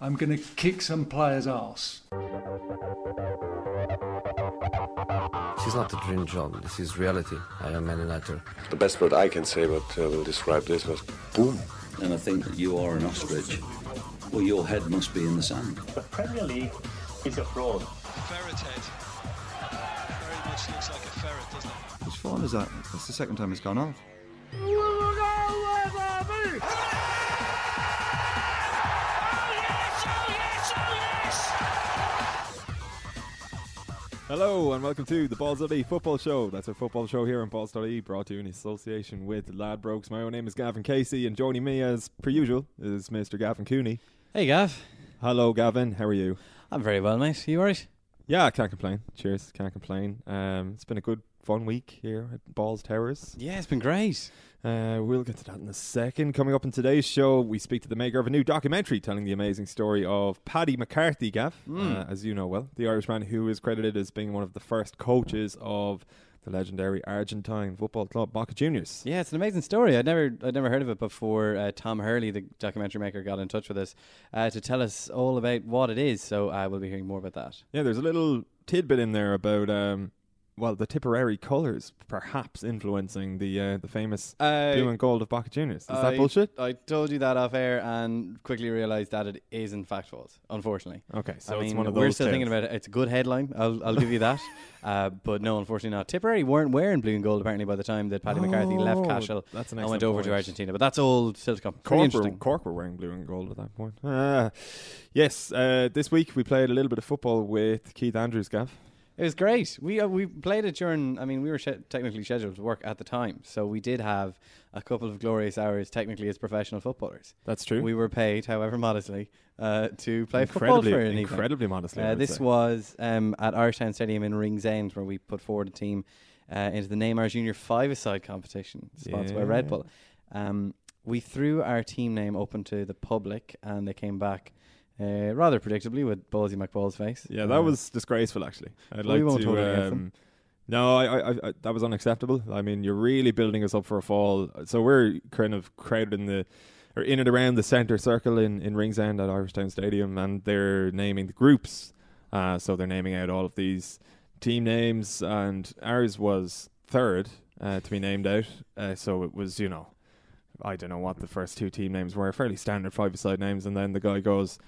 I'm going to kick some players' ass. This is not a dream job. This is reality. I am Man United. The best word I can say, but uh, will describe this was boom. And I think that you are an ostrich. Well, your head must be in the sand. The Premier League is a fraud. Ferret head. Very much looks like a ferret, doesn't it? Which form is that? That's the second time it's gone off. Hello and welcome to the Balls.ie football show. That's a football show here on Balls.ie brought to you in association with Ladbrokes. My own name is Gavin Casey and joining me as per usual is Mr. Gavin Cooney. Hey, Gav. Hello Gavin, how are you? I'm very well, mate. You alright? Yeah, I can't complain. Cheers, can't complain. Um, it's been a good fun week here at Balls Towers. Yeah, it's been great. Uh, we'll get to that in a second. Coming up in today's show, we speak to the maker of a new documentary telling the amazing story of Paddy McCarthy, Gav, uh, as you know well, the Irishman who is credited as being one of the first coaches of the legendary Argentine football club Boca Juniors. Yeah, it's an amazing story. I'd never, I'd never heard of it before. Uh, Tom Hurley, the documentary maker, got in touch with us uh, to tell us all about what it is. So uh, we'll be hearing more about that. Yeah, there's a little tidbit in there about um, well, the Tipperary colours perhaps influencing the uh, the famous Uh, blue and gold of Boca Juniors. Is that bullshit? I told you that off air and quickly realised that it is in fact false. Unfortunately. Okay, so I it's mean, one of those things. we're still thinking about it. It's a good headline. I'll, I'll give you that. Uh, but no, unfortunately not. Tipperary weren't wearing blue and gold apparently by the time that Paddy McCarthy left Oh, Cashel that's an and went over to. Argentina. But that's all still to come. Cork were. Cork were wearing blue and gold at that point. Ah. yes, uh, this week we played a little bit of football with Keith Andrews, Gav. It was great. We uh, we played it during. I mean, we were sch- technically scheduled to work at the time, so we did have a couple of glorious hours, technically as professional footballers. That's true. We were paid, however modestly, uh, to play football incredibly, for an evening. incredibly modestly. Uh, this say. was um, at Irishtown Stadium in Ringsend, where we put forward a team uh, into the Neymar Junior five-a-side competition, sponsored by Red Bull. Um, we threw our team name open to the public, and they came back uh, rather predictably with Ballsy McBall's face. Yeah, that Uh, was disgraceful. Actually, I'd like to. hold it against them. Um, no, I, I, I, that was unacceptable. I mean, you're really building us up for a fall. So we're kind of crowded in the, or in and around the centre circle in in Ringsend at Irishtown Stadium, and they're naming the groups. Uh, so they're naming out all of these team names, and ours was third uh, to be named out. Uh, so it was, you know, I don't know what the first two team names were, fairly standard five-a-side names, and then the guy goes,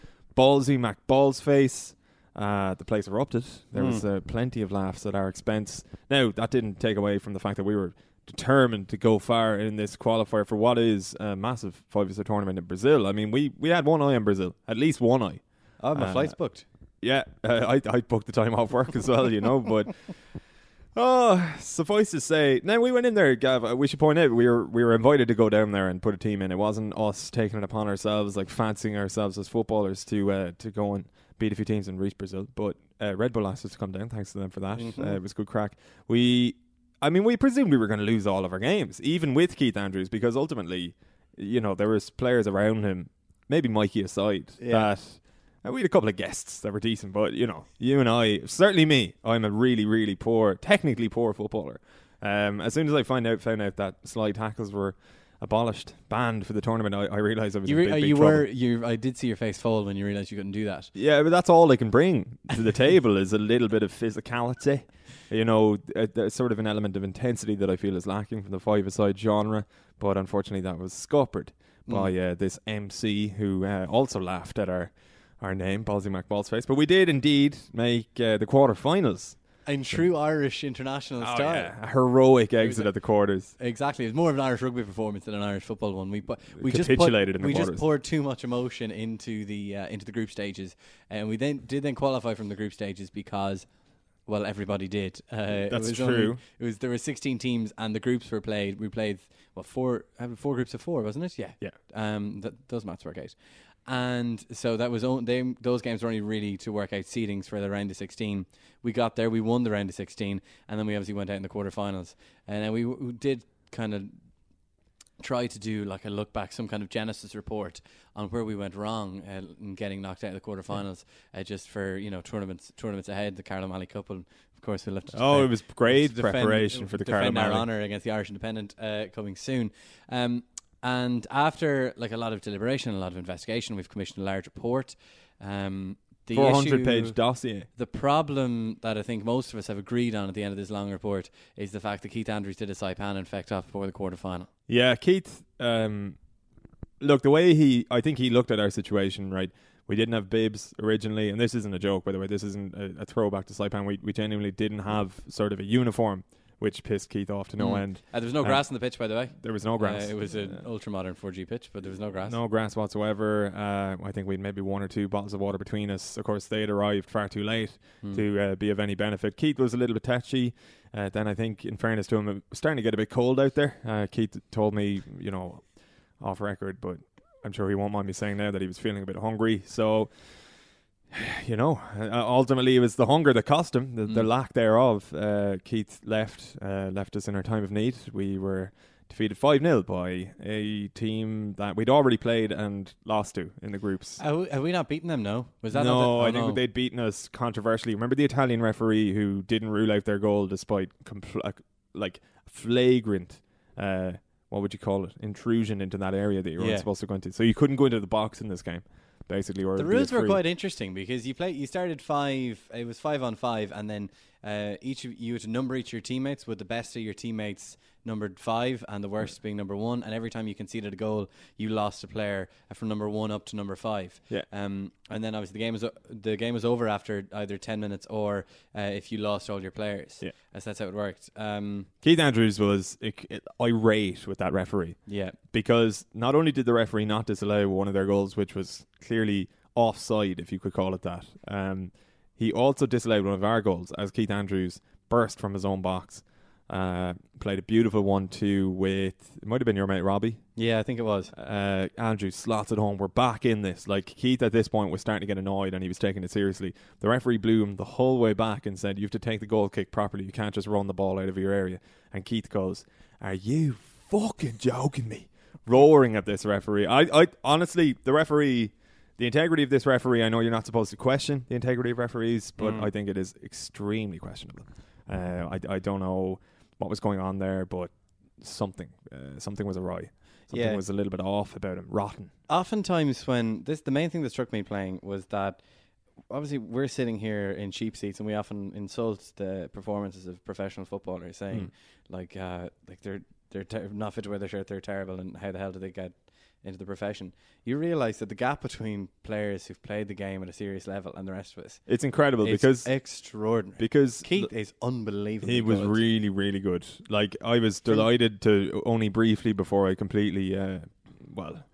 Ballsy Mac Ballsface. Uh, the place erupted. There was uh, plenty of laughs at our expense. Now that didn't take away from the fact that we were determined to go far in this qualifier for what is a massive five-a-side tournament in Brazil. I mean, we we had one eye on Brazil, at least one eye. Oh, my Uh, flight's booked. Yeah, uh, I I booked the time off work as well, you know. But oh, suffice to say, now we went in there, Gav. uh, We should point out we were we were invited to go down there and put a team in. It wasn't us taking it upon ourselves, like fancying ourselves as footballers to uh, to go and beat a few teams and reach Brazil. But uh, Red Bull asked us to come down. Thanks to them for that. Mm-hmm. Uh, it was good crack. We, I mean, we presumed we were going to lose all of our games, even with Keith Andrews, because ultimately, you know, there was players around him, maybe Mikey aside, Yeah. that. Uh, we had a couple of guests that were decent, but you know, you and I, certainly me, I'm a really, really poor, technically poor footballer. Um, as soon as I find out, found out that slide tackles were abolished, banned for the tournament, I, I realised I was You, in big, uh, big you trouble. were you. I did see your face fall when you realised you couldn't do that. Yeah, but that's all I can bring to the table is a little bit of physicality. You know, a, a sort of an element of intensity that I feel is lacking from the five-a-side genre. But unfortunately, that was scuppered by uh, this MC who uh, also laughed at our our name, Ballsy McBallsface. But we did indeed make uh, the quarterfinals. In true Irish international Oh, style. yeah. A heroic exit at the quarters. Exactly, it was more of an Irish rugby performance than an Irish football one. We but we just put, in the we just poured too much emotion into the uh, into the group stages, and we then did then qualify from the group stages because. Well, everybody did. Uh, it That's was only- true. it was there were 16 teams, and the groups were played. We played what four? Four groups of four, wasn't it? Yeah. Yeah. Um, that those maths work out. And so that was on, they, those games were only really to work out seedings for the round of 16. We got there, we won the round of 16, and then we obviously went out in the quarterfinals. And then we, we did kind of try to do like a look back, some kind of genesis report on where we went wrong uh, in getting knocked out of the quarterfinals, uh, just for you know tournaments tournaments ahead, the Carl O'Malley Cup, and of course we left. Oh, it was great defend- preparation for the Carlo defend our Malley. honour against the Irish Independent uh, coming soon. Um, And after like a lot of deliberation, a lot of investigation, we've commissioned a large report. Um, the 400 issue- page dossier. The problem that I think most of us have agreed on at the end of this long report is the fact that Keith Andrews did a Saipan infect off before the quarter final. Yeah, Keith. Um, look, the way he, I think he looked at our situation, right? We didn't have bibs originally, and this isn't a joke, by the way. This isn't a, a throwback to Saipan. We we genuinely didn't have sort of a uniform, which pissed Keith off to no Mm. end. Uh, there was no Uh, grass on the pitch, by the way. There was no grass. Uh, it was an ultra modern 4G pitch, but there was no grass. No grass whatsoever. Uh, I think we'd maybe one or two bottles of water between us. Of course, they had arrived far too late Hmm. to uh, be of any benefit. Keith was a little bit touchy. Uh, then I think, in fairness to him, it was starting to get a bit cold out there. Uh, Keith told me, you know, off record, but I'm sure he won't mind me saying now that he was feeling a bit hungry. So, you know, uh, ultimately it was the hunger that cost him, the, the Mm. lack thereof. Uh, Keith left, uh, left us in our time of need. We were defeated 5 0 by a team that we'd already played and lost to in the groups. Have we, have we not beaten them? No. Was that no, the, I oh, think no. they'd beaten us controversially. Remember the Italian referee who didn't rule out their goal despite compl- like- like flagrant, uh, what would you call it, intrusion into that area that you weren't Yeah. supposed to go into. So you couldn't go into the box in this game, basically. Or The it'd be a rules were quite interesting because you play. You started five. It was five on five, and then uh, each of you had to number each of your teammates with the best of your teammates numbered five, and the worst being number one. And every time you conceded a goal, you lost a player from number one up to number five. Yeah. Um, and then obviously the game was o- the game was over after either ten minutes or uh, if you lost all your players. Yeah. That's that's how it worked. Um, Keith Andrews was ic- irate with that referee. yeah. because not only did the referee not disallow one of their goals, which was clearly offside, if you could call it that, um, he also disallowed one of our goals as Keith Andrews burst from his own box. Uh, played a beautiful one two with it might have been your mate Robbie. Yeah, I think it was. Uh, Andrews slots it home. We're back in this. Like Keith at this point was starting to get annoyed and he was taking it seriously. The referee blew him the whole way back and said, "You have to take the goal kick properly. You can't just run the ball out of your area." And Keith goes, "Are you fucking joking me?" Roaring at this referee. I, I honestly, the referee, the integrity of this referee. I know you're not supposed to question the integrity of referees, but Mm. I think it is extremely questionable. Uh, I, I don't know what was going on there, but something, uh, something was awry. Something Yeah. was a little bit off about him. Rotten. oftentimes when this the main thing that struck me playing was that obviously we're sitting here in cheap seats and we often insult the performances of professional footballers saying like uh like they're they're ter- not fit to wear their shirt they're terrible and how the hell did they get into the profession you realize that the gap between players who've played the game at a serious level and the rest of us It's incredible is because extraordinary because Keith is unbelievable he was really really good. Like I was delighted to only briefly before I completely uh, well.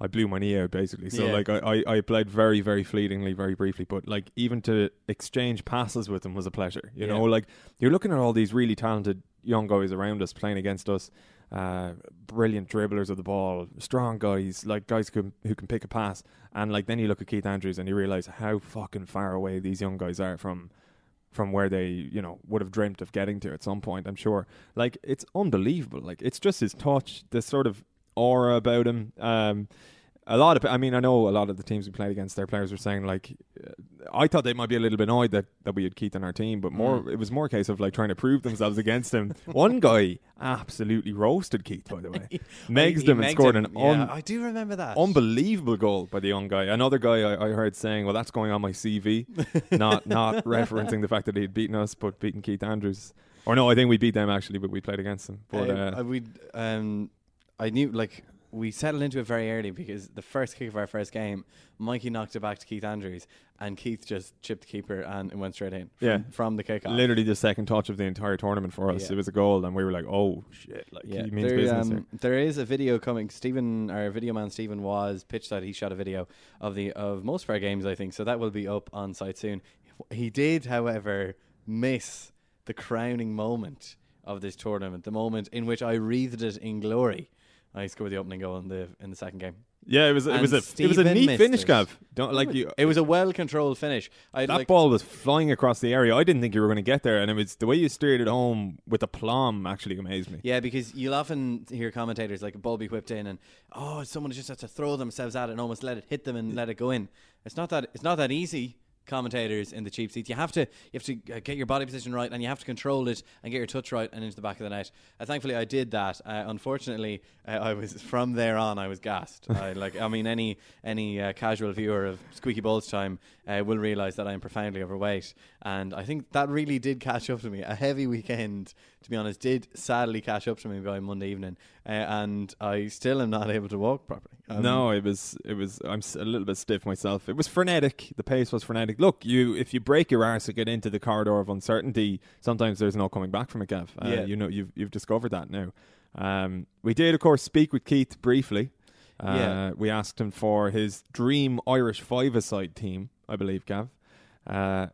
I blew my knee out basically. So Yeah. like I, I, I played very, very fleetingly, very briefly. But like even to exchange passes with him was a pleasure. You Yeah. know, like you're looking at all these really talented young guys around us playing against us. Uh, brilliant dribblers of the ball, strong guys, like guys who can, who can pick a pass. And like then you look at Keith Andrews and you realize how fucking far away these young guys are from from where they, you know, would have dreamt of getting to at some point, I'm sure. Like it's unbelievable. Like it's just his touch, this sort of aura about him. Um a lot of, I mean, I know a lot of the teams we played against, their players were saying like, I thought they might be a little bit annoyed that, that we had Keith on our team, but more, Mm. it was more a case of like trying to prove themselves against him. One guy absolutely roasted Keith, by the way, megged He him and scored him. an Yeah, un- I do remember that unbelievable goal by the young guy. Another guy I, I heard saying, "Well, that's going on my CV," not not referencing the fact that he'd beaten us, but beaten Keith Andrews. Or no, I think we beat them actually, but we played against them. But uh, uh, we um, I knew like we settled into it very early because the first kick of our first game, Mikey knocked it back to Keith Andrews, and Keith just chipped the keeper and it went straight in. From, Yeah. from the kickoff. literally the second touch of the entire tournament for us. Yeah. It was a goal, and we were like, "Oh shit!" Like Yeah, he means there, business. um, here. there is a video coming. Stephen, our video man Stephen, was pitched that he shot a video of the of most of our games, I think. So that will be up on site soon. He did, however, miss the crowning moment of this tournament, the moment in which I wreathed it in glory. I scored the opening goal in the in the second game. Yeah, it was. It was a. And It was a neat finish, it. Gav. Don't like you. It was a well controlled finish. I That like, ball was flying across the area. I didn't think you were going to get there, and it was the way you steered it home with aplomb. Actually, amazed me. Yeah, because you'll often hear commentators like a ball be whipped in, and oh, someone just has to throw themselves at it and almost let it hit them and let it go in. It's not that it's not that easy commentators in the cheap seats. You have to you have to uh, get your body position right, and you have to control it and get your touch right and into the back of the net. Uh, thankfully, I did that. Uh, unfortunately, uh, I was from there on. I was gassed. I, like I mean, any any uh, casual viewer of Squeaky Balls time uh, will realise that I am profoundly overweight, and I think that really did catch up to me. A heavy weekend, to be honest, did sadly catch up to me by Monday evening, uh, and I still am not able to walk properly. Um, no, it was it was. I'm a little bit stiff myself. It was frenetic. The pace was frenetic. Look, you if you break your arse to get into the corridor of uncertainty, sometimes there's no coming back from it, Gav. Uh, Yeah. You know, you've you've discovered that now. Um, we did, of course, speak with Keith briefly. Uh, Yeah. We asked him for his dream Irish five-a-side team, I believe, Gav. Uh,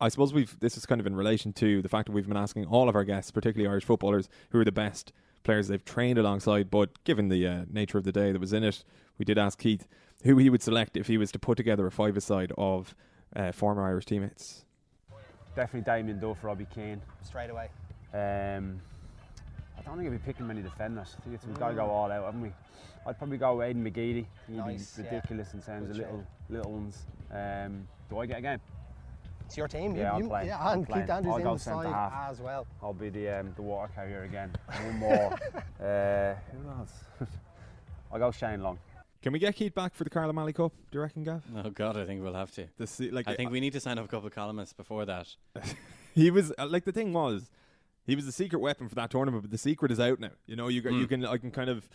I suppose we've this is kind of in relation to the fact that we've been asking all of our guests, particularly Irish footballers, who are the best players they've trained alongside. But given the uh, nature of the day that was in it, we did ask Keith who he would select if he was to put together a five-a-side of uh, former Irish teammates. Definitely Damien Duff, Robbie Keane. straight away. Um, I don't think I'd be picking many defenders. I think it's, we've got to go all out, haven't we? I'd probably go Aidan McGeady. He'd Nice, be yeah. ridiculous in terms of little little ones. Um, do I get a game? It's your team. Yeah, you, I'll you, play. Yeah, and. Keith Andrews I'll in the side half. as well. I'll be the um, the water carrier again. One more. uh, who else? I'll go Shane Long. Can we get Keith back for the Carl O'Malley Cup? Do you reckon, Gav? Oh God, I think we'll have to. The se- like I think we need to sign up a couple of columnists before that. he was uh, like the thing was he was the secret weapon for that tournament, but the secret is out now. You know, you g- you Mm. can I can kind of.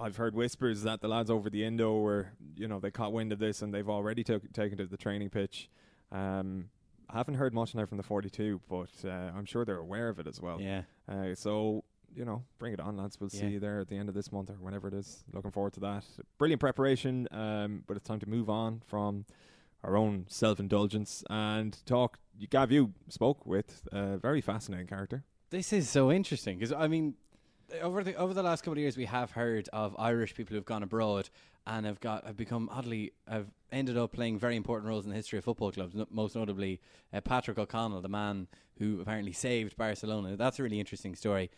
I've heard whispers that the lads over the Indo were, you know, they caught wind of this and they've already took, taken to the training pitch. Um, I haven't heard much now from the 42, but uh, I'm sure they're aware of it as well. Yeah. Uh, so, you know, bring it on, lads. We'll see you there at the end of this month or whenever it is. Looking forward to that. Brilliant preparation, um, but it's time to move on from our own self indulgence and talk. You, Gav, you spoke with a very fascinating character. This is so interesting because I mean, over the over the last couple of years, we have heard of Irish people who've gone abroad and have got have become oddly have ended up playing very important roles in the history of football clubs. no- Most notably, uh, Patrick O'Connell, the man who apparently saved Barcelona. That's a really interesting story,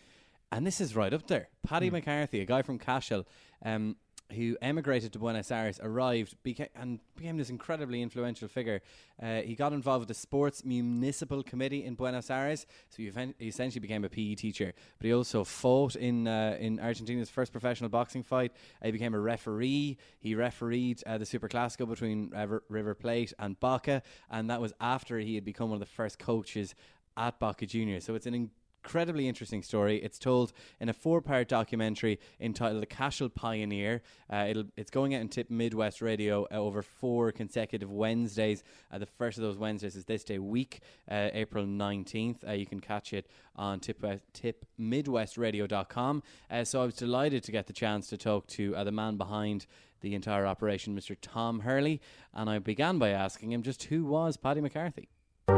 and this is right up there. Paddy McCarthy, a guy from Cashel. Um, who emigrated to Buenos Aires, arrived beca- and became this incredibly influential figure. Uh, he got involved with the Sports Municipal Committee in Buenos Aires, so he, he essentially became a PE teacher. But he also fought in uh, in Argentina's first professional boxing fight. Uh, he became a referee. He refereed uh, the Super Classico between River, River Plate and Boca, and that was after he had become one of the first coaches at Boca Juniors. So it's an incredibly interesting story. It's told in a four-part documentary entitled "The Cashel Pioneer." Uh, it's going out in Tip Midwest Radio uh, over four consecutive Wednesdays. Uh, the first of those Wednesdays is this day week, uh, April nineteenth. Uh, you can catch it on Tip tipmidwestradio.com. Uh, so I was delighted to get the chance to talk to uh, the man behind the entire operation, Mr. Tom Hurley, and I began by asking him just who was Paddy McCarthy. Um,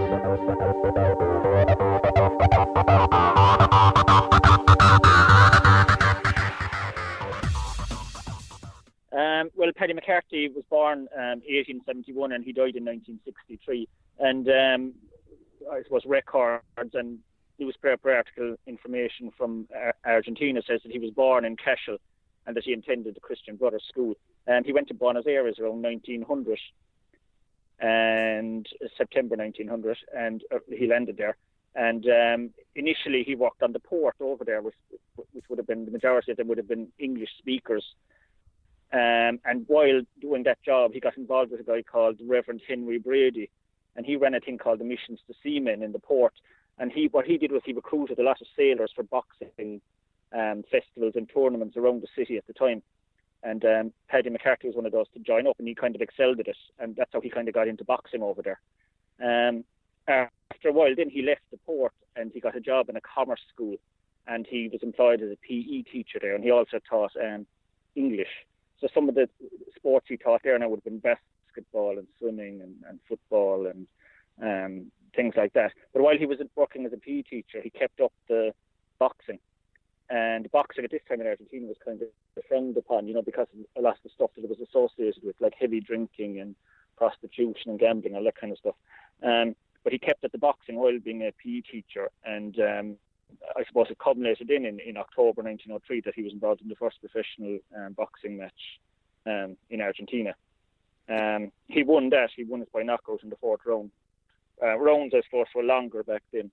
well, Paddy McCarthy was born um, 1871 and he died in 1963. And um, I suppose records and newspaper article information from Ar- Argentina says that he was born in Cashel and that he attended the Christian Brothers School. And he went to Buenos Aires around 1900 and September 1900, and uh, he landed there. And um, initially, he worked on the port over there, which, which would have been the majority of them would have been English speakers. Um, and while doing that job, he got involved with a guy called Reverend Henry Brady, and he ran a thing called the Missions to Seamen in the port. And he, what he did was he recruited a lot of sailors for boxing um, festivals and tournaments around the city at the time. And um, Paddy McCarthy was one of those to join up, and he kind of excelled at it, and that's how he kind of got into boxing over there. Um, after a while, then he left the port and he got a job in a commerce school, and he was employed as a PE teacher there, and he also taught um, English. So some of the sports he taught there now would have been basketball and swimming and, and football and um, things like that. But while he was working as a PE teacher, he kept up the boxing. And boxing at this time in Argentina was kind of frowned upon, you know, because a lot of the stuff that it was associated with, like heavy drinking and prostitution and gambling, all that kind of stuff. Um, but he kept at the boxing while being a PE teacher, and um, I suppose it culminated in, in in October 1903 that he was involved in the first professional um, boxing match um, in Argentina. Um, he won that. He won it by knockout in the fourth round. Uh, rounds, I suppose, were longer back then.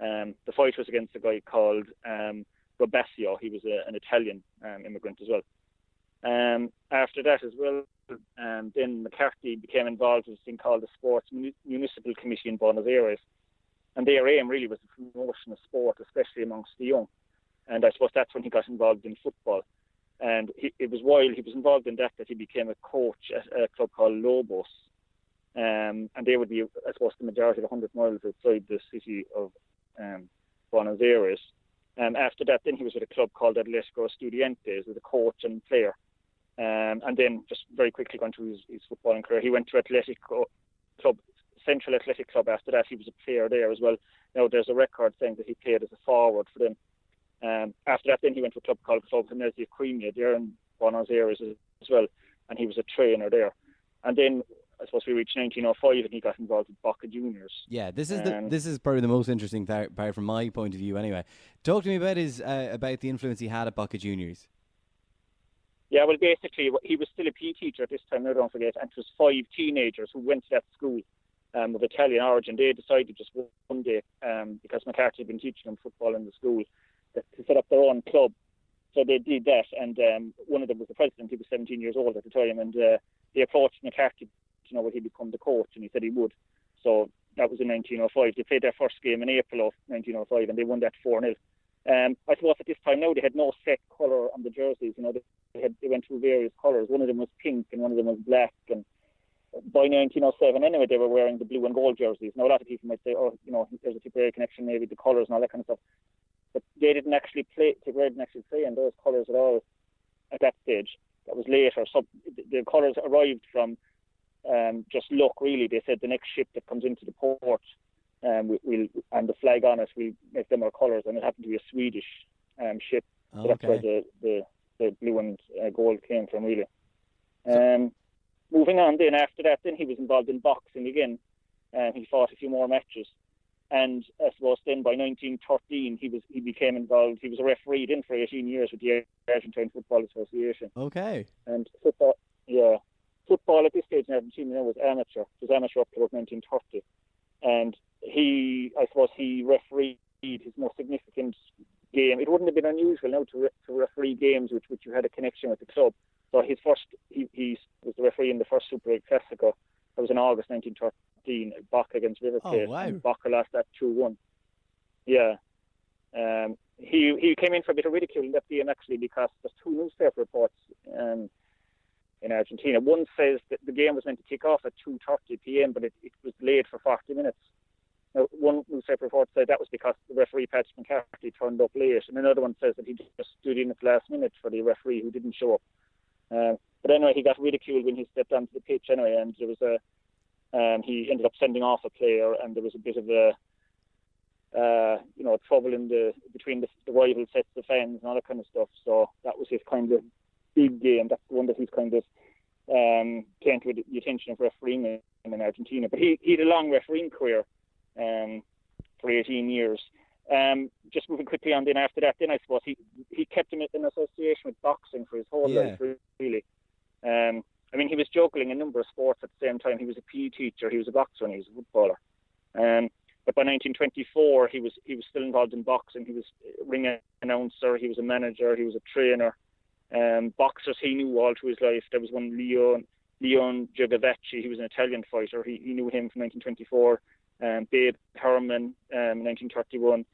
Um, the fight was against a guy called um, Robesio. He was a, an Italian um, immigrant as well. Um, after that, as well, um, then McCarthy became involved with a thing called the Sports Municipal Committee in Buenos Aires. And their aim really was the promotion of sport, especially amongst the young. And I suppose that's when he got involved in football. And he, it was while he was involved in that that he became a coach at a club called Lobos. Um, and they would be, I suppose, the majority of 100 miles outside the city of um, Buenos Aires. Um, after that, then he was with a club called Atletico Estudiantes as a coach and player. Um, and then just very quickly going through his, his footballing career, he went to Atletico Club, Central Athletic Club. After that, he was a player there as well. Now there's a record saying that he played as a forward for them. Um, after that, then he went to a club called Club Gimnasia Crimea there in Buenos Aires as well, and he was a trainer there. And then I suppose we reached 1905 and he got involved with Boca Juniors. Yeah, this is the, this is probably the most interesting th- part from my point of view. Anyway, talk to me about his uh, about the influence he had at Boca Juniors. Yeah, well, basically, he was still a PE teacher at this time, now don't forget, and it was five teenagers who went to that school um, of Italian origin. They decided just one day, um, because McCarthy had been teaching them football in the school, that to set up their own club. So they did that, and um, one of them was the president. He was 17 years old at the time, and uh, they approached McCarthy to know would he become the coach, and he said he would. So that was in 1905. They played their first game in April of 1905, and they won that 4 0. Um, I suppose at this time now they had no set colour on the jerseys. You know, they, had, they went through various colours. One of them was pink, and one of them was black. And by 1907, anyway, they were wearing the blue and gold jerseys. Now a lot of people might say, oh, you know, there's a Tipperary connection, maybe the colours and all that kind of stuff. But they didn't actually play. Tipperary didn't actually play in those colours at all at that stage. That was later. So the colours arrived from um, just luck, really. They said the next ship that comes into the port, um, we, we'll and the flag on it, we make them our colours, and it happened to be a Swedish um, ship. So that's where the, the, the blue and uh, gold came from, really. Um, moving on, then after that, then he was involved in boxing again. Um, he fought a few more matches, and I suppose then by 1913 he was he became involved. He was a referee then for 18 years with the Argentine Football Association. Okay. And football, yeah, football at this stage in Argentina now was amateur. It was amateur up to about 1930, and he, I suppose, he refereed his most significant game. It wouldn't have been unusual now to, re- to referee games which which you had a connection with the club. So his first, he, he was the referee in the first Super League Classico. That was in August 1913, Boca against River Oh, wow. And Boca lost that 2-1. Yeah. Um, he he came in for a bit of ridicule in that game actually because there's two newspaper reports um, in Argentina. One says that the game was meant to kick off at 2:30 p.m., but it, it was delayed for 40 minutes. Now, one newspaper report said that was because the referee Patrick McCarthy turned up late, and another one says that he just stood in at the last minute for the referee who didn't show up. Um, but anyway, he got ridiculed when he stepped onto the pitch anyway, and there was a um, he ended up sending off a player, and there was a bit of a uh, you know trouble in the between the, the rival sets of fans and all that kind of stuff. So that was his kind of big game. That's the one that he's kind of um, came to the attention of refereeing in, in Argentina. But he he had a long refereeing career um, for 18 years. Um, just moving quickly on, then after that, then I suppose he he kept him in association with boxing for his whole Yeah. life, really. Um, I mean, he was juggling a number of sports at the same time. He was a PE teacher, he was a boxer, and he was a footballer. Um, but by 1924, he was he was still involved in boxing. He was a ring announcer, he was a manager, he was a trainer. Um, boxers he knew all through his life. There was one Leon Leon Giovaci. He was an Italian fighter. He, he knew him from 1924. Um, Babe Herman, um, 1931.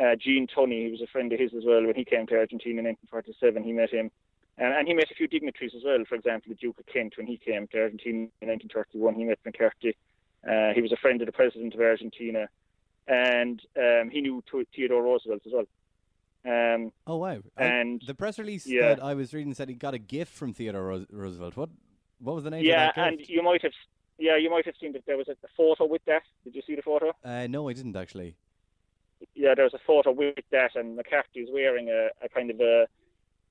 Uh, Gene Tunney, he was a friend of his as well. When he came to Argentina in 1947, he met him. And, and he met a few dignitaries as well. For example, the Duke of Kent, when he came to Argentina in 1931, he met McCarthy. Uh, he was a friend of the president of Argentina. And um, he knew Theodore Roosevelt as well. Um, Oh wow! I- and the press release yeah. that I was reading said he got a gift from Theodore Roosevelt. What what was the name yeah, of that and you might have, yeah, you might have seen that there was a, a photo with that. Did you see the photo? Uh, no, I didn't actually. yeah, there was a photo with that, and McCarthy's wearing a, a kind of a,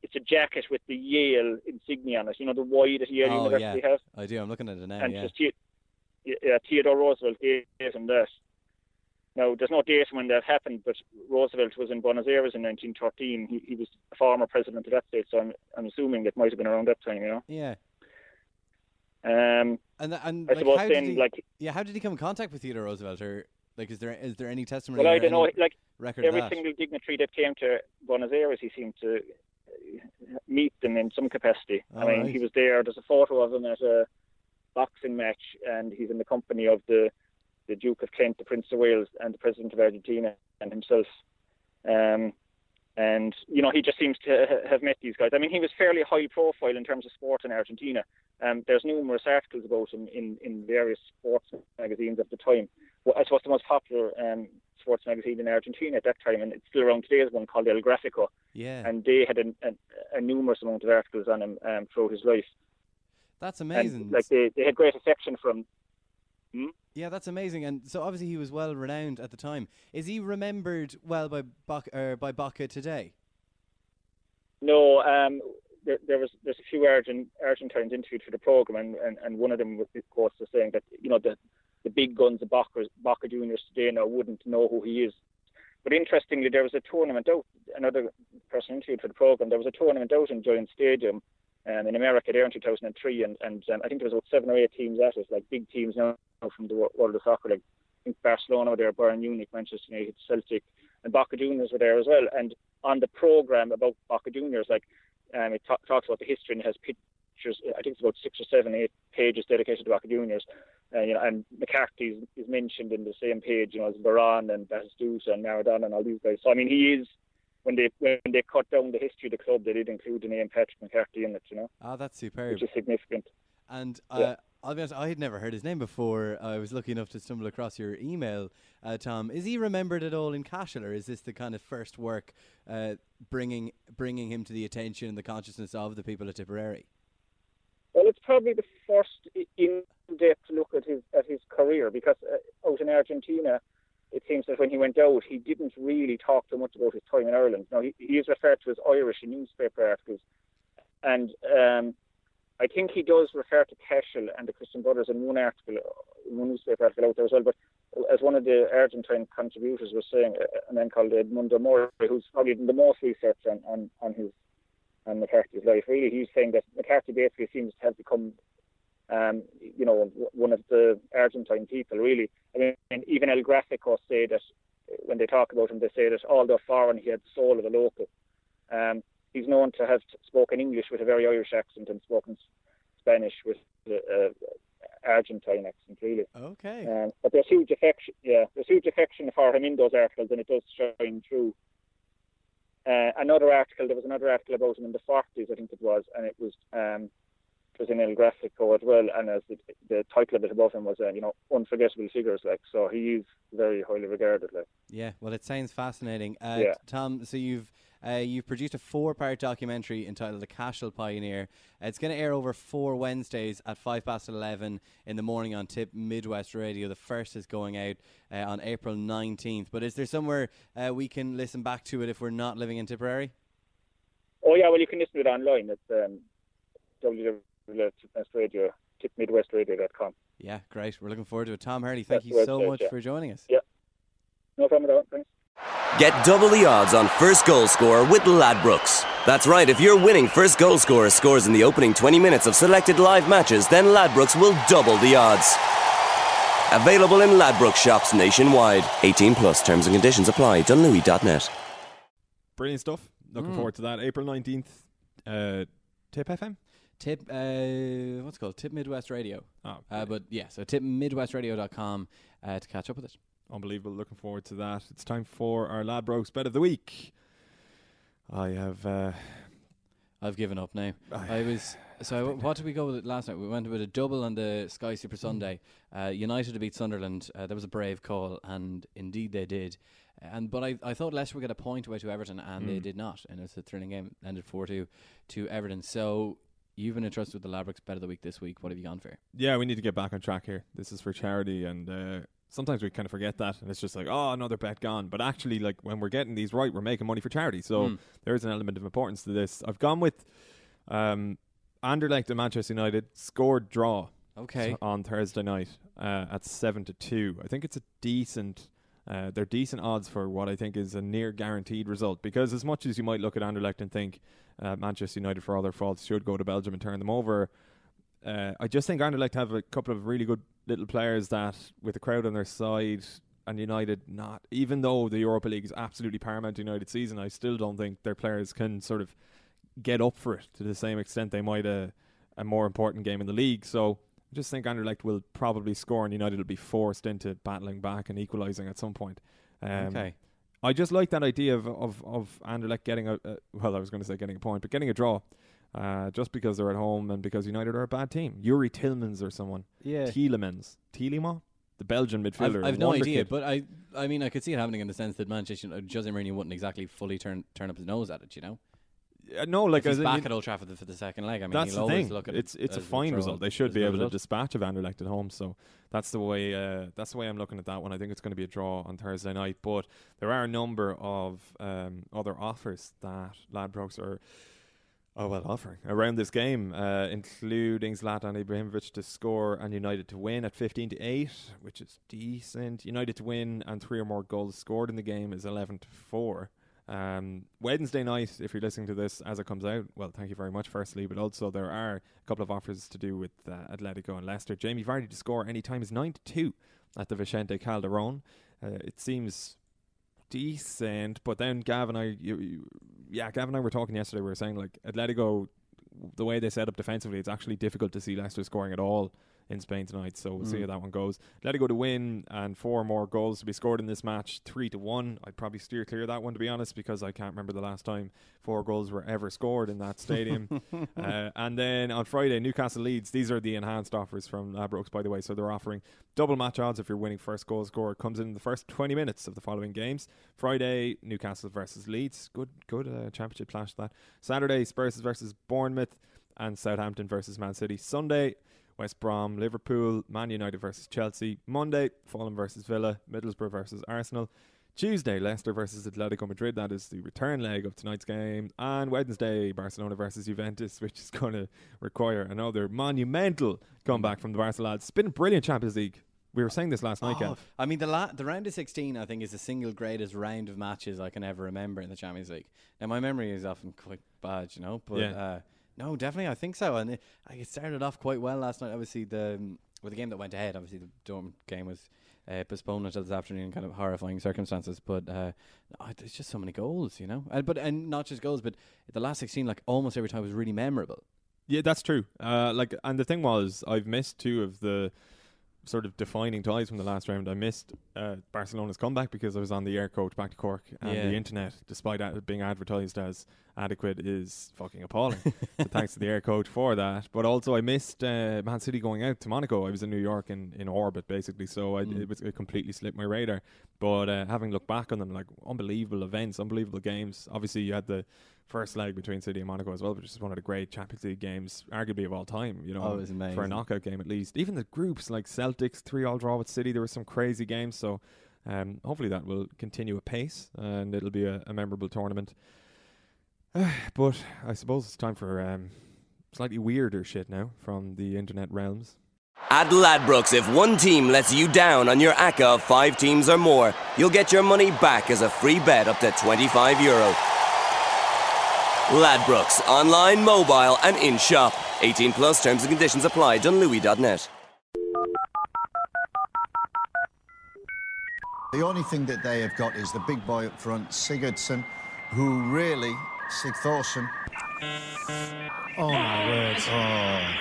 it's a jacket with the Yale insignia on it. You know the Y that Yale oh University yeah, has, I do. I'm looking at it now. and yeah. just yeah, Theodore Roosevelt gave him that. Now, there's no date when that happened, but Roosevelt was in Buenos Aires in 1913. He, he was a former president of that state, so I'm, I'm assuming it might have been around that time, you know. Yeah. Um, And and I like, suppose how then, he, like, yeah, how did he come in contact with Theodore Roosevelt, or like, is there is there any testimony? well, I don't know. Like record every single dignitary that came to Buenos Aires, he seemed to uh, meet them in some capacity. I mean, right. he was there. There's a photo of him at a boxing match, and he's in the company of the the Duke of Kent, the Prince of Wales, and the President of Argentina, and himself. Um, and you know, he just seems to have met these guys. I mean, he was fairly high profile in terms of sport in Argentina. Um, there's numerous articles about him in, in various sports magazines at the time. Well, I suppose the most popular um, sports magazine in Argentina at that time, and it's still around today, is one called El Gráfico. Yeah. And they had a, a, a numerous amount of articles on him um, throughout his life. That's amazing. And, like they, they had great affection for him. Hmm? Yeah, that's amazing. And so obviously he was well renowned at the time. Is he remembered well by Bach, er, by Baca today? No, um, there, there was there's a few Argent, Argentines interviewed for the program, and, and, and one of them was, of course, was saying that you know the the big guns of Boca, Boca Juniors today now wouldn't know who he is. But interestingly, there was a tournament out. Another person interviewed for the program. There was a tournament out in Giant Stadium um, in America there in 2003, and and um, I think there was about seven or eight teams at it, like big teams now from the world of soccer, like I think Barcelona were there, Bayern Munich, Manchester United, Celtic, and Boca Juniors were there as well. And on the program about Boca Juniors, like um, it ta- talks about the history and it has pictures. I think it's about six or seven, eight pages dedicated to Boca Juniors. Uh, you know, and McCarthy is, is mentioned in the same page, you know, as Baran and Batistuta and Maradona and all these guys. So I mean, he is when they when they cut down the history of the club, they did include the name Patrick McCarthy in it. You know, Ah, that's superb. which is significant. And uh, Yeah. I'll be honest, I had never heard his name before. I was lucky enough to stumble across your email, uh, Tom. Is he remembered at all in Cashel, or is this the kind of first work uh, bringing bringing him to the attention and the consciousness of the people of Tipperary? Well, it's probably the first in-depth look at his at his career because uh, out in Argentina, it seems that when he went out, he didn't really talk too much about his time in Ireland. Now he, he is referred to as Irish in newspaper articles, and um, I think he does refer to Cashel and the Christian Brothers in one article, one newspaper article out there as well. But as one of the Argentine contributors was saying, a man called Edmundo Mori, who's probably done the most research on, on, on his on McCarthy's life. Really, he's saying that McCarthy basically seems to have become, um, you know, one of the Argentine people. Really, I mean, even El Gráfico say that when they talk about him, they say that although foreign, he had the soul of a local. Um, he's known to have spoken English with a very Irish accent and spoken Spanish with a, a Argentine accent. Really. Okay. Um, but there's huge affection. Yeah, there's huge affection for him in those articles, and it does shine through. Uh, another article, there was another article about him in the 40s, I think it was, and it was um, was in El Gráfico as well, and as the, the title of it above him was, uh, you know, unforgettable figures, like so. He is very highly regarded, like. Yeah, well, it sounds fascinating. Uh, Yeah. Tom, so you've uh, you've produced a four-part documentary entitled "The Cashel Pioneer." It's going to air over four Wednesdays at five past eleven in the morning on Tip Midwest Radio. The first is going out uh, on April nineteenth. But is there somewhere uh, we can listen back to it if we're not living in Tipperary? Oh yeah, well you can listen to it online. It's um, www.tipmidwestradio, tipmidwestradio.com. Yeah, great. We're looking forward to it. Tom Hurley, thank That's you so website, much yeah. for joining us. Yeah, no problem at all. Thanks. Get double the odds on first goal scorer with Ladbrokes. That's right, if your winning first goal scorer scores in the opening 20 minutes of selected live matches, then Ladbrokes will double the odds. Available in Ladbrokes shops nationwide. 18 plus terms and conditions apply. Dunlewy.net. Brilliant stuff. Looking Mm. forward to that. April 19th, uh, Tip FM? Tip, uh, what's it called? Tip Midwest Radio. Oh, Uh, but yeah, so tipmidwestradio.com uh, to catch up with it. Unbelievable. Looking forward to that. It's time for our Ladbrokes Bet of the Week. I have. Uh, I've given up now. I- I was so. What did we go with it last night? We went with a double on the Sky Super Sunday. Uh, United to beat Sunderland. Uh, that was a brave call, and indeed they did. And but I, I thought Leicester would get a point away to Everton, and they Mm. did not. And it's a thrilling game. Ended four two to Everton. So you've been entrusted with the Ladbrokes Bet of the Week this week. What have you gone for? yeah, we need to get back on track here. This is for charity, and uh, sometimes we kind of forget that, and it's just like, oh, another bet gone. But actually, like when we're getting these right, we're making money for charity. So Mm. there is an element of importance to this. I've gone with um, Anderlecht and Manchester United scored draw. Okay. on Thursday night uh, at seven to two. I think it's a decent. Uh, they're decent odds for what I think is a near guaranteed result. Because as much as you might look at Anderlecht and think uh, Manchester United, for all their faults, should go to Belgium and turn them over, uh, I just think Anderlecht have a couple of really good little players that, with the crowd on their side, and United not. Even though the Europa League is absolutely paramount to United season, I still don't think their players can sort of get up for it to the same extent they might a a more important game in the league. So I just think Anderlecht will probably score, and United will be forced into battling back and equalising at some point. Um, Okay. I just like that idea of of, of Anderlecht getting a, well, I was going to say getting a point, but getting a draw. Uh, just because they're at home and because United are a bad team. Youri Tillmans or someone. Yeah. Tielemans. Tielemans? The Belgian midfielder. I've, I've no idea, kid. but I, I mean, I could see it happening in the sense that Manchester Jose Mourinho wouldn't exactly fully turn turn up his nose at it. You know, Uh, no, like if he's in back you- at Old Trafford for the second leg. I mean, that's he'll the always thing. look at it's it's a fine result. They should be able to dispatch of Anderlecht at home. So that's the way. Uh, that's the way I'm looking at that one. I think it's going to be a draw on Thursday night. But there are a number of um, other offers that Ladbrokes are. Oh well, offering around this game, uh, including Zlatan Ibrahimovic to score and United to win at fifteen to eight, which is decent. United to win and three or more goals scored in the game is eleven to four. Um, Wednesday night, if you're listening to this as it comes out, well, thank you very much, firstly, but also there are a couple of offers to do with uh, Atletico and Leicester. Jamie Vardy to score any time is 9 to 2 at the Vicente Calderon. Uh, it seems decent, but then Gav and I, you, you, yeah, Gav and I were talking yesterday. We were saying like Atletico, the way they set up defensively, it's actually difficult to see Leicester scoring at all in Spain tonight. So we'll see Mm. how that one goes. Atletico to win and four more goals to be scored in this match, three to one. I'd probably steer clear of that one to be honest, because I can't remember the last time four goals were ever scored in that stadium. uh, and then on Friday, Newcastle Leeds. These are the enhanced offers from Ladbrokes, by the way. So they're offering double match odds if you're winning first goal score. Comes in the first 20 minutes of the following games. Friday, Newcastle versus Leeds. Good, good uh, championship clash that. Saturday, Spurs versus Bournemouth and Southampton versus Man City. Sunday, West Brom, Liverpool, Man United versus Chelsea. Monday, Fulham versus Villa, Middlesbrough versus Arsenal. Tuesday, Leicester versus Atletico Madrid. That is the return leg of tonight's game. And Wednesday, Barcelona versus Juventus, which is going to require another monumental comeback from the Barca lads. It's been a brilliant Champions League. We were saying this last night, Oh, Kev. I mean, the la- the round of 16, I think, is the single greatest round of matches I can ever remember in the Champions League. Now, my memory is often quite bad, you know, but Yeah. uh, no, definitely, I think so. And it, it started off quite well last night. Obviously, the with the game that went ahead, obviously, the Dortmund game was uh, postponed until this afternoon kind of horrifying circumstances. But uh, no, there's just so many goals, you know, and, but and not just goals, but the last 16, like almost every time, was really memorable. Yeah, that's true. Uh, like, and the thing was, I've missed two of the sort of defining ties from the last round. I missed uh, Barcelona's comeback because I was on the air coach back to Cork, and Yeah. the internet, despite ad- being advertised as adequate, is fucking appalling. so thanks to the air coach for that. But also, I missed uh, Man City going out to Monaco. I was in New York in, in orbit basically, so I, Mm. it was it completely slipped my radar. But uh, having looked back on them, like unbelievable events, unbelievable games. Obviously, you had the first leg between City and Monaco as well, which is one of the great Champions League games, arguably of all time. You know, Oh, it was for a amazing. knockout game at least. Even the groups like Celtics three all draw with City, there were some crazy games. So um, hopefully that will continue apace and it'll be a, a memorable tournament. but I suppose it's time for um, slightly weirder shit now from the internet realms. At Ladbrokes, if one team lets you down on your ACCA of five teams or more, you'll get your money back as a free bet up to 25 euro. Ladbrokes, online, mobile, and in shop. 18 plus terms and conditions apply. Dunlewy.net. The only thing that they have got is the big boy up front, Sigurdsson, who really, Sig Sigthorsson. Oh my word. Oh.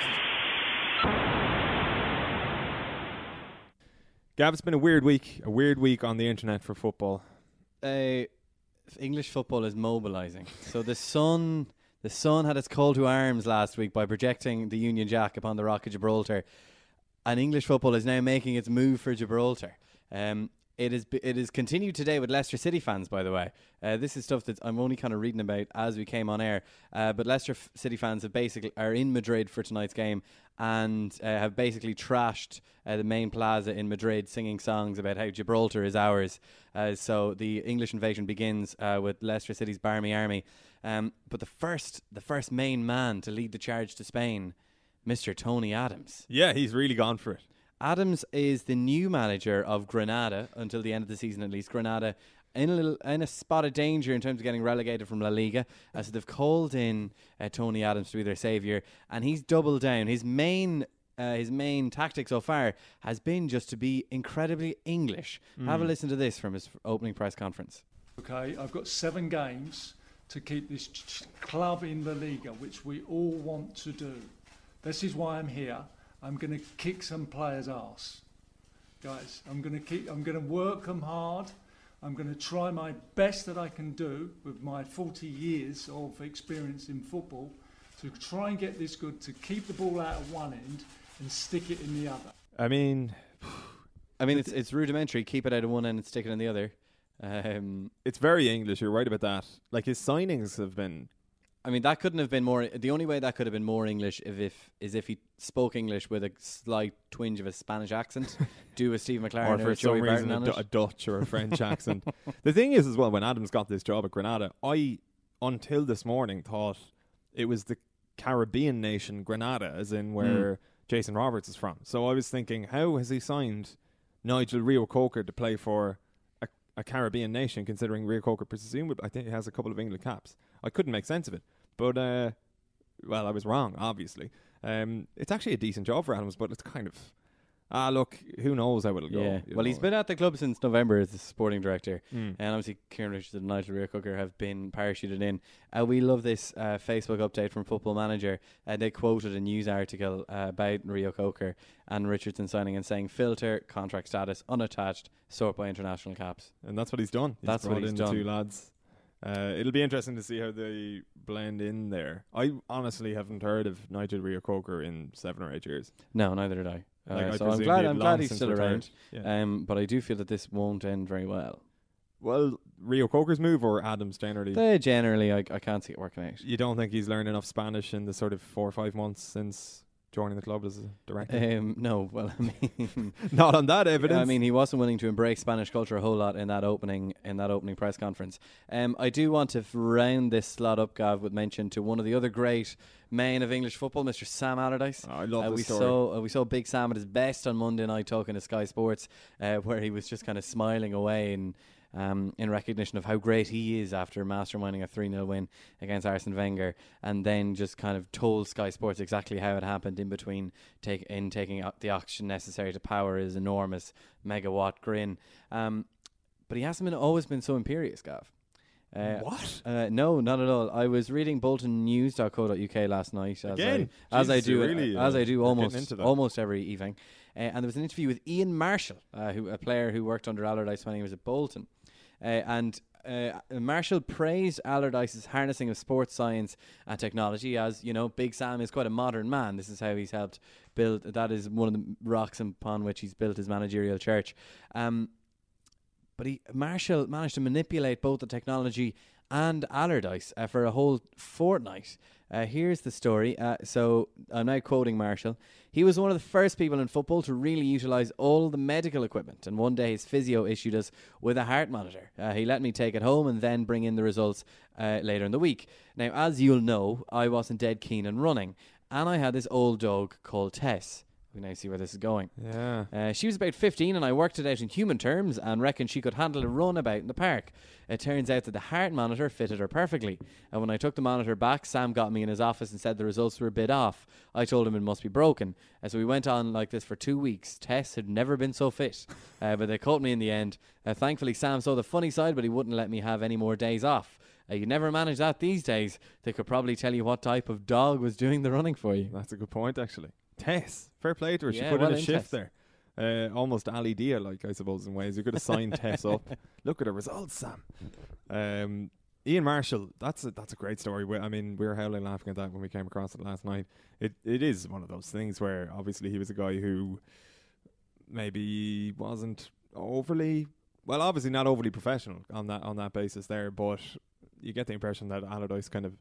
Gav, it's been a weird week. A weird week on the internet for football. uh, English football is mobilising. So the Sun, the Sun had its call to arms last week by projecting the Union Jack upon the Rock of Gibraltar, and English football is now making its move for Gibraltar. Um, it is it is continued today with Leicester City fans. By the way, uh, this is stuff that I'm only kind of reading about as we came on air. Uh, but Leicester f- City fans have basically are in Madrid for tonight's game and uh, have basically trashed uh, the main plaza in Madrid, singing songs about how Gibraltar is ours. Uh, so the English invasion begins uh, with Leicester City's Barmy Army. Um, but the first, the first main man to lead the charge to Spain, Mr. Tony Adams. Yeah, he's really gone for it. Adams is the new manager of Granada until the end of the season, at least. Granada in a little in a spot of danger in terms of getting relegated from La Liga. Uh, so they've called in uh, Tony Adams to be their saviour, and he's doubled down. His main uh, his main tactic so far has been just to be incredibly English. Have a Mm. listen to this from his opening press conference. Okay, I've got seven games to keep this ch- ch- club in the Liga, which we all want to do. This is why I'm here. I'm going to kick some players' ass, guys. I'm going to keep. I'm going to work them hard. I'm going to try my best that I can do with my 40 years of experience in football to try and get this good to keep the ball out of one end and stick it in the other. I mean, I mean, it's it's rudimentary. Keep it out of one end and stick it in the other. Um, it's very English. You're right about that. Like his signings have been. I mean, that couldn't have been more. The only way that could have been more English if, if is if he spoke English with a slight twinge of a Spanish accent, do a Steve McClaren or or, for a Joey some reason Barton a, it. a Dutch or a French accent. The thing is, as well, when Adams got this job at Granada, I until this morning thought it was the Caribbean nation Grenada, as in hmm. where Jason Roberts is from. So I was thinking, how has he signed Nigel Reo-Coker to play for a, a Caribbean nation? Considering Reo-Coker, presumably, I think he has a couple of England caps. I couldn't make sense of it, but uh, well, I was wrong. Obviously, um, it's actually a decent job for Adams, but it's kind of ah, look, who knows how it'll go. Yeah. Well, he's been at the club since November as the sporting director, Mm. and obviously Kieran Richards and Nigel Reo have been parachuted in. Uh, we love this uh, Facebook update from Football Manager. Uh, they quoted a news article uh, about Reo-Coker and Richardson signing and saying filter contract status unattached, sort by international caps, and that's what he's done. He's That's what he's done. Two lads. Uh, it'll be interesting to see how they blend in there. I honestly haven't heard of Nigel Reo-Coker in seven or eight years. No, neither did I. Uh, Like, I so I'm glad. I'm glad he's still around. Yeah. Um, but I do feel that this won't end very well. Well, Reo-Coker's move or Adams generally? They generally, I, I can't see it working out. You don't think he's learned enough Spanish in the sort of four or five months since joining the club as a director? Um, no, well, I mean, Not on that evidence. I mean, he wasn't willing to embrace Spanish culture a whole lot in that opening in that opening press conference. Um, I do want to round this slot up, Gav, with mention to one of the other great men of English football, Mr. Sam Allardyce. I love uh, this we story. saw uh, we saw Big Sam at his best on Monday night talking to Sky Sports, uh, where he was just kind of smiling away and. Um, in recognition of how great he is after masterminding a 3 0 win against Arsene Wenger, and then just kind of told Sky Sports exactly how it happened in between take, in taking out the oxygen necessary to power his enormous megawatt grin. Um, but he hasn't been always been so imperious, Gav. Uh, What? Uh, no, not at all. I was reading BoltonNews.co.uk last night, as Again? I, as I do, really, as uh, I do almost almost every evening. Uh, and there was an interview with Ian Marshall, uh, who a player who worked under Allardyce when he was at Bolton, uh, and. Uh, Marshall praised Allardyce's harnessing of sports science and technology as, you know, Big Sam is quite a modern man. This is how he's helped build, that is one of the rocks upon which he's built his managerial church. Um, but he Marshall managed to manipulate both the technology and Allardyce uh, for a whole fortnight. Uh, here's the story. Uh, so I'm now quoting Marshall. He was one of the first people in football to really utilise all the medical equipment, and one day his physio issued us with a heart monitor. Uh, he let me take it home and then bring in the results uh, later in the week. Now, as you'll know, I wasn't dead keen on running, and I had this old dog called Tess. We now see where this is going. Yeah. Uh, she was about 15 and I worked it out in human terms and reckoned she could handle a run about in the park. It turns out that the heart monitor fitted her perfectly. And when I took the monitor back, Sam got me in his office and said the results were a bit off. I told him it must be broken. And so we went on like this for two weeks. Tess had never been so fit. Uh, but they caught me in the end. Uh, thankfully, Sam saw the funny side, but he wouldn't let me have any more days off. Uh, you never manage that these days. They could probably tell you what type of dog was doing the running for you. That's a good point, actually. Tess, fair play to her. She Yeah, put well in a shift Tess. there. Uh, almost Ali Dia, like I suppose, in ways. You could have signed Tess up. Look at the results, Sam. Um, Ian Marshall, that's a, that's a great story. We, I mean, we were howling laughing at that when we came across it last night. It it is one of those things where obviously he was a guy who maybe wasn't overly well, obviously not overly professional on that on that basis there, but you get the impression that Allardyce kind of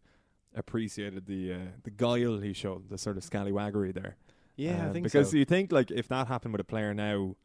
appreciated the uh, the guile he showed, the sort of scallywaggery there. Yeah, I Um, think because so. you think like if that happened with a player now,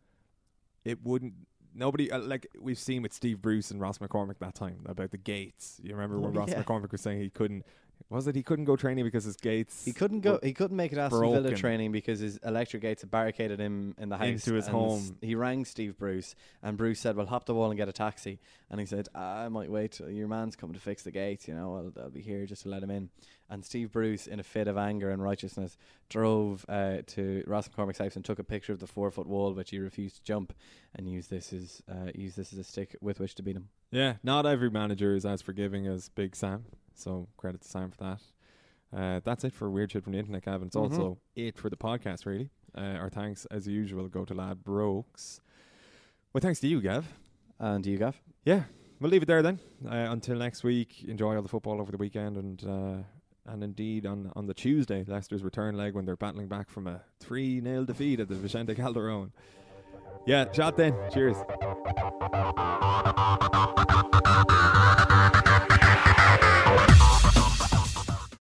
it wouldn't. Nobody uh, like we've seen with Steve Bruce and Ross McCormack that time about the gates. You remember when Oh, Ross yeah. McCormack was saying he couldn't Was it he couldn't go training because his gates? He couldn't go. were He couldn't make it Aston Villa broken. training because his electric gates had barricaded him in the house Into his home. He rang Steve Bruce, and Bruce said, "Well, hop the wall and get a taxi." And he said, "I might wait. Your man's coming to fix the gates. You know, I'll, I'll be here just to let him in." And Steve Bruce, in a fit of anger and righteousness, drove uh, to Ross McCormack's house and took a picture of the four foot wall, which he refused to jump, and used this as uh, used this as a stick with which to beat him. Yeah, not every manager is as forgiving as Big Sam. So credit to Sam for that. Uh, that's it for weird shit from the internet, Gavin. It's mm-hmm. also it for the podcast, really. Uh, our thanks, as usual, go to Ladbrokes. Well, thanks to you, Gav. And to you, Gav. Yeah, we'll leave it there then. Uh, until next week, enjoy all the football over the weekend, and uh, and indeed on on the Tuesday, Leicester's return leg when they're battling back from a three 0 defeat at the Vicente Calderon. Yeah, shot then. Cheers.